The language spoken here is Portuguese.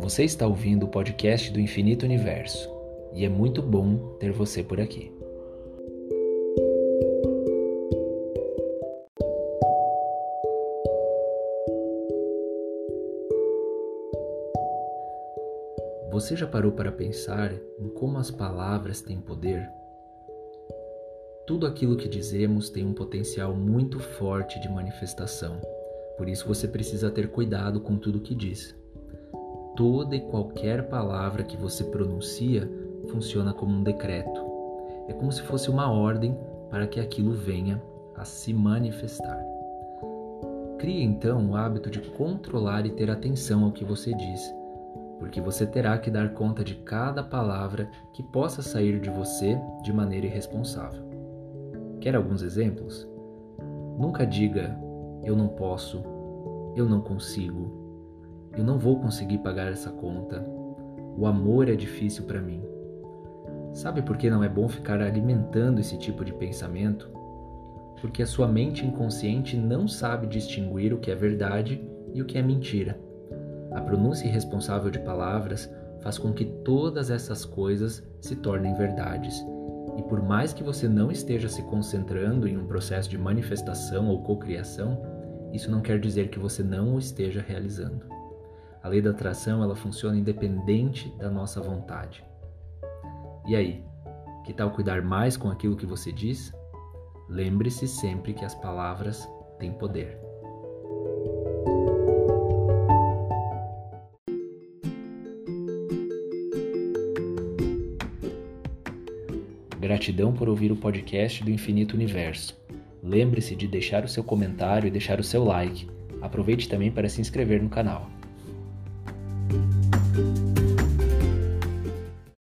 Você está ouvindo o podcast do Infinito Universo e é muito bom ter você por aqui. Você já parou para pensar em como as palavras têm poder? Tudo aquilo que dizemos tem um potencial muito forte de manifestação, por isso você precisa ter cuidado com tudo que diz. Toda e qualquer palavra que você pronuncia funciona como um decreto. É como se fosse uma ordem para que aquilo venha a se manifestar. Crie então o hábito de controlar e ter atenção ao que você diz, porque você terá que dar conta de cada palavra que possa sair de você de maneira irresponsável. Quer alguns exemplos? Nunca diga eu não posso, eu não consigo, eu não vou conseguir pagar essa conta, o amor é difícil para mim. Sabe por que não é bom ficar alimentando esse tipo de pensamento? Porque a sua mente inconsciente não sabe distinguir o que é verdade e o que é mentira. A pronúncia irresponsável de palavras faz com que todas essas coisas se tornem verdades e por mais que você não esteja se concentrando em um processo de manifestação ou cocriação, isso não quer dizer que você não o esteja realizando. A lei da atração, ela funciona independente da nossa vontade. E aí, que tal cuidar mais com aquilo que você diz? Lembre-se sempre que as palavras têm poder. Gratidão por ouvir o podcast do Infinito Universo. Lembre-se de deixar o seu comentário e deixar o seu like. Aproveite também para se inscrever no canal.